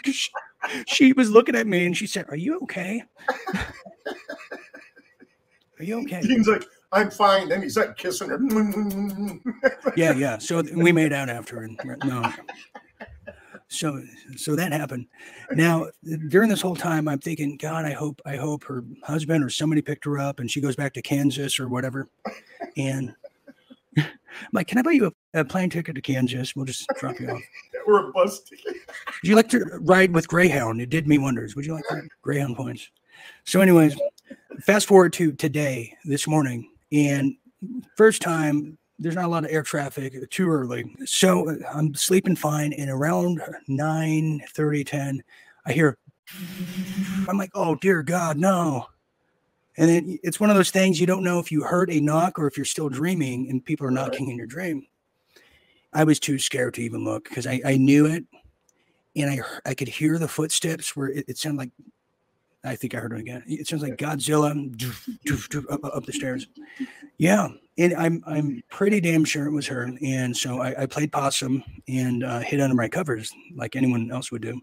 she, [laughs] she was looking at me and she said, Are you okay? [laughs] Are you okay? Dean's like, I'm fine. Then he's like kissing her. yeah, yeah. So we made out after, and no. So, so that happened. Now, during this whole time, I'm thinking, God, I hope, I hope her husband or somebody picked her up, and she goes back to Kansas or whatever. And [laughs] I'm like, can I buy you a, a plane ticket to Kansas? We'll just drop you off. [laughs] or a bus ticket. Would you like to ride with Greyhound? It did me wonders. Would you like Greyhound points? So, anyways, fast forward to today, this morning, and first time there's not a lot of air traffic, too early. So uh, I'm sleeping fine, and around 9 30, 10, I hear, I'm like, oh dear God, no. And then it's one of those things you don't know if you heard a knock or if you're still dreaming and people are knocking in your dream. I was too scared to even look because I, I knew it and I I could hear the footsteps where it, it sounded like I think I heard it again. It sounds like Godzilla doof, doof, doof, up, up the stairs. Yeah, and I'm I'm pretty damn sure it was her. And so I, I played possum and uh, hid under my covers like anyone else would do.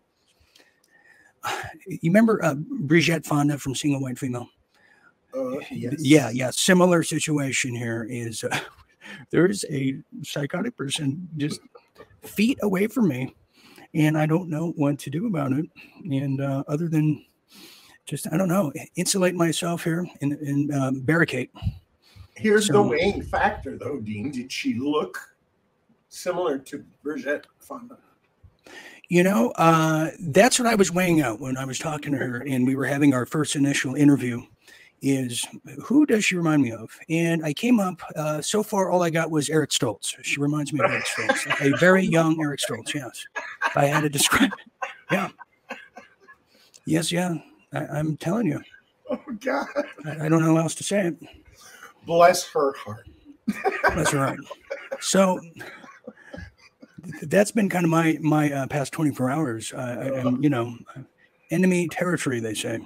[sighs] You remember uh, Bridget Fonda from Single White Female? Uh, yes. Yeah, yeah. Similar situation here is uh, [laughs] there's a psychotic person just feet away from me, and I don't know what to do about it. And uh, other than just, I don't know, insulate myself here and, and um, barricade. Here's the So- weighing factor, though, Dean. Did she look similar to Bridget Fonda? You know, uh, that's what I was weighing out when I was talking to her, and we were having our first initial interview. Is who does she remind me of? And I came up. Uh, so far, all I got was Eric Stoltz. She reminds me of Eric Stoltz, a very young Eric Stoltz. Yes, if I had to describe. It. Yeah. Yes, yeah. I, I'm telling you, Oh, God. I, I don't know how else to say it. Bless her heart. That's right. So that's been kind of my my uh, past 24 hours. Uh, I, I'm, you know, enemy territory, they say.